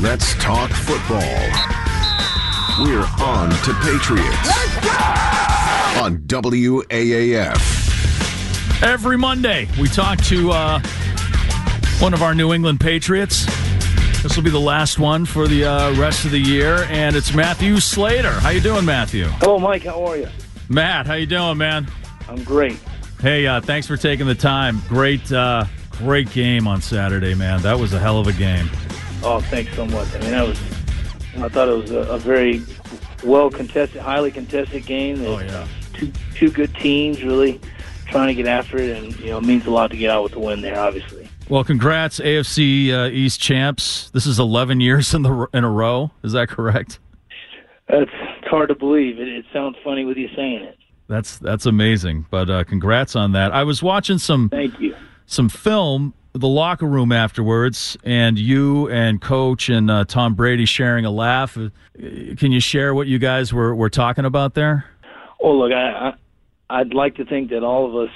Let's talk football. We're on to Patriots on WAAF. Every Monday, we talk to uh, one of our New England Patriots. This will be the last one for the uh, rest of the year, and it's Matthew Slater. How you doing, Matthew? Hello, Mike. How are you? Matt, how you doing, man? I'm great. Hey, uh, thanks for taking the time. Great, uh, great game on Saturday, man. That was a hell of a game. Oh, thanks so much. I mean, that was. I thought it was a, a very well contested, highly contested game. Oh yeah. Two two good teams really trying to get after it, and you know, it means a lot to get out with the win there. Obviously. Well, congrats, AFC uh, East champs. This is 11 years in the in a row. Is that correct? That's it's hard to believe. It, it sounds funny with you saying it. That's that's amazing. But uh, congrats on that. I was watching some Thank you. some film, the locker room afterwards, and you and Coach and uh, Tom Brady sharing a laugh. Uh, Can you share what you guys were, were talking about there? Oh, look, I, I I'd like to think that all of us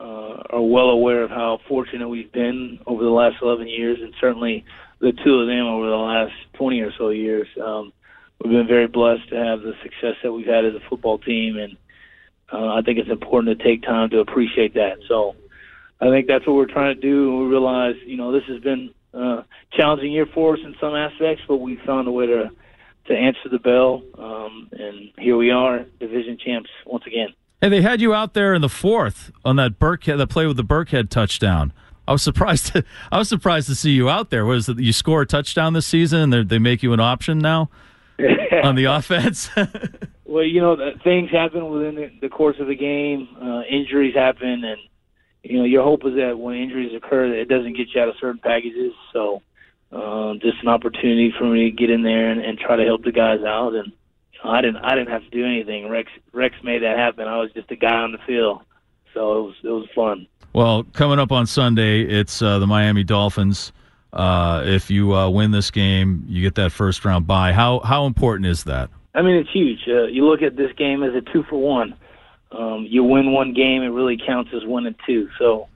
uh, are well aware of how fortunate we've been over the last 11 years, and certainly the two of them over the last 20 or so years. Um, we've been very blessed to have the success that we've had as a football team, and uh, I think it's important to take time to appreciate that. So I think that's what we're trying to do. And we realize, you know, this has been a challenging year for us in some aspects, but we found a way to to answer the bell, um, and here we are, division champs once again. Hey, they had you out there in the fourth on that Burkhead, that play with the Burkhead touchdown. I was surprised. To, I was surprised to see you out there. Was it you score a touchdown this season? and They make you an option now on the offense. Well, you know, things happen within the, the course of the game. Uh, injuries happen, and you know, your hope is that when injuries occur, that it doesn't get you out of certain packages. So, um, just an opportunity for me to get in there and, and try to help the guys out. And you know, I didn't, I didn't have to do anything. Rex, Rex made that happen. I was just a guy on the field, so it was, it was fun. well, coming up on Sunday, it's uh, the Miami Dolphins. Uh, if you uh, win this game, you get that first round bye. How how important is that? I mean, it's huge. Uh, you look at this game as a two for one. Um, you win one game, it really counts as one and two. So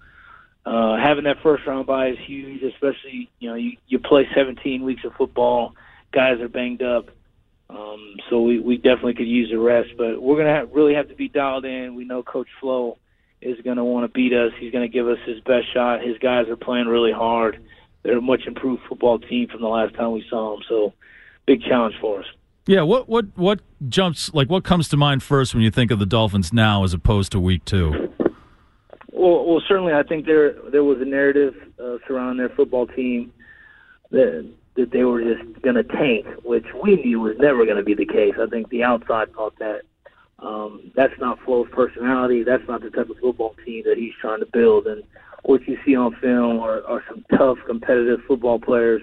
uh, having that first round bye is huge, especially you know you, you play 17 weeks of football. Guys are banged up, um, so we, we definitely could use a rest. But we're gonna have, really have to be dialed in. We know Coach Flo is to want to beat us. He's to give us his best shot. His guys are playing really hard. They're a much improved football team from the last time we saw them. So big challenge for us. Yeah, what what what jumps like what comes to mind first when you think of the Dolphins now as opposed to week two? Well, well, certainly, I think there there was a narrative uh, surrounding their football team that that they were just going to tank, which we knew was never going to be the case. I think the outside thought that. Um, that's not Flo's personality. That's not the type of football team that he's trying to build. And what you see on film are, are some tough, competitive football players.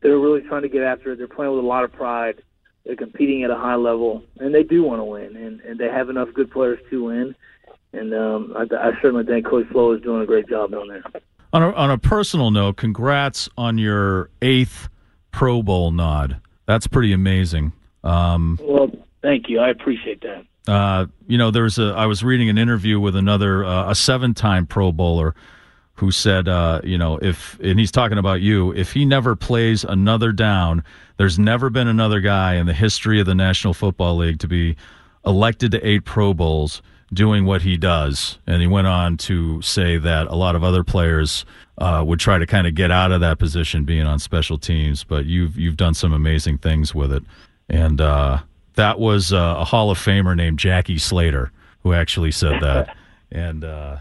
They're really trying to get after it. They're playing with a lot of pride. They're competing at a high level, and they do want to win. And, and they have enough good players to win. And um, I, I certainly think Coach Flo is doing a great job down there. On a, on a personal note, congrats on your eighth Pro Bowl nod. That's pretty amazing. Um, Well, thank you. I appreciate that. uh, you know, there was a. I was reading an interview with another uh, a seven-time Pro Bowler who said, uh, you know, if and he's talking about you. If he never plays another down, there's never been another guy in the history of the National Football League to be elected to eight Pro Bowls doing what he does. And he went on to say that a lot of other players uh, would try to kind of get out of that position, being on special teams. But you've you've done some amazing things with it, and uh, that was uh, a Hall of Famer named Jackie Slater who actually said that. And uh,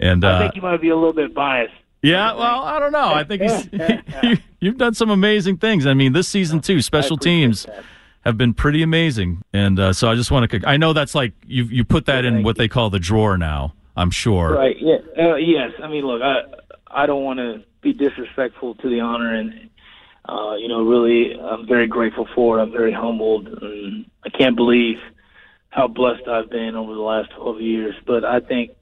and I uh, think you might be a little bit biased. yeah, well, I don't know. I think he's, you, you've done some amazing things. I mean, this season too, special teams that. have been pretty amazing, and uh, so I just want to. I know that's like you you put that in Thank what they call the drawer now. I'm sure. Right. Yeah. Uh, yes. I mean, look, I I don't want to be disrespectful to the honor, and uh, you know, really, I'm very grateful for it. I'm very humbled, and I can't believe how blessed I've been over the last 12 years. But I think,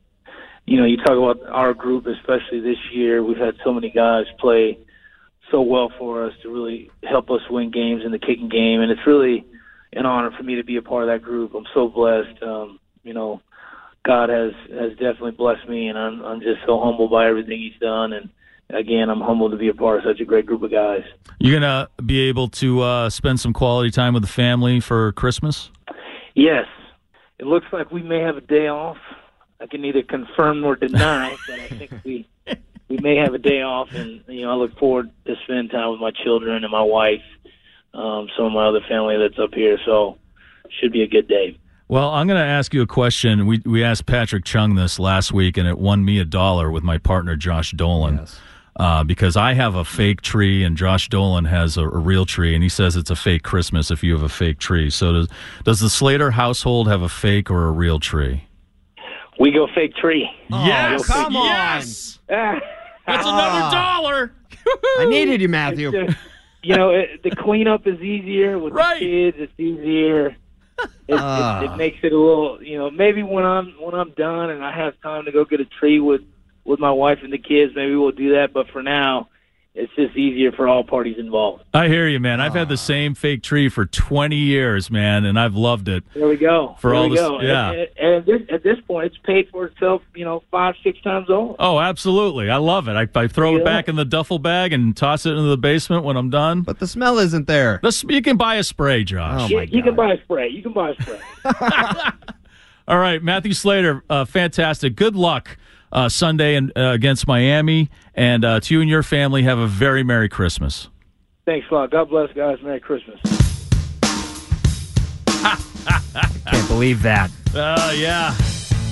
you know, you talk about our group, especially this year. We've had so many guys play so well for us to really help us win games in the kicking game, and it's really an honor for me to be a part of that group. I'm so blessed. Um, you know, God has has definitely blessed me, and I'm I'm just so humbled by everything He's done, and again, I'm humbled to be a part of such a great group of guys. You're gonna be able to uh, spend some quality time with the family for Christmas. Yes, it looks like we may have a day off. I can neither confirm nor deny, but I think we we may have a day off, and you know I look forward to spending time with my children and my wife, um, some of my other family that's up here. So should be a good day. Well, I'm going to ask you a question. We we asked Patrick Chung this last week, and it won me a dollar with my partner Josh Dolan. Yes. Uh, because I have a fake tree and Josh Dolan has a, a, real tree, and he says it's a fake Christmas if you have a fake tree. So does does the Slater household have a fake or a real tree? We go fake tree. Oh, yes, come on. Yes. That's another dollar. I needed you, Matthew. Just, you know, it, the cleanup is easier with right. the kids. It's easier. It, uh. it, it, makes it a little, you know, maybe when I'm when I'm done and I have time to go get a tree with with my wife and the kids, maybe we'll do that. But for now, it's just easier for all parties involved. I hear you, man. I've had the same fake tree for 20 years, man, and I've loved it. There we go. For there all we this, go. yeah. And, and at, this, at, this, point, it's paid for itself. You know, five, six times over. Oh, absolutely. I love it. I, I throw yeah. it back in the duffel bag and toss it into the basement when I'm done. But the smell isn't there. The, you can buy a spray, Josh. Oh my you, you can buy a spray. You can buy a spray. all right, Matthew Slater, uh, fantastic. Good luck uh, Sunday and, uh, against Miami. And uh, to you and your family, have a very Merry Christmas. Thanks a lot. God bless, guys. Merry Christmas. Can't believe that. Uh, yeah.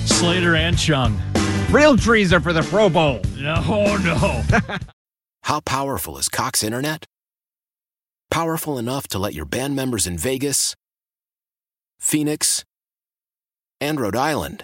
Slater and Chung. Real trees are for the Pro Bowl. No, no. How powerful is Cox Internet? Powerful enough to let your band members in Vegas, Phoenix, and Rhode Island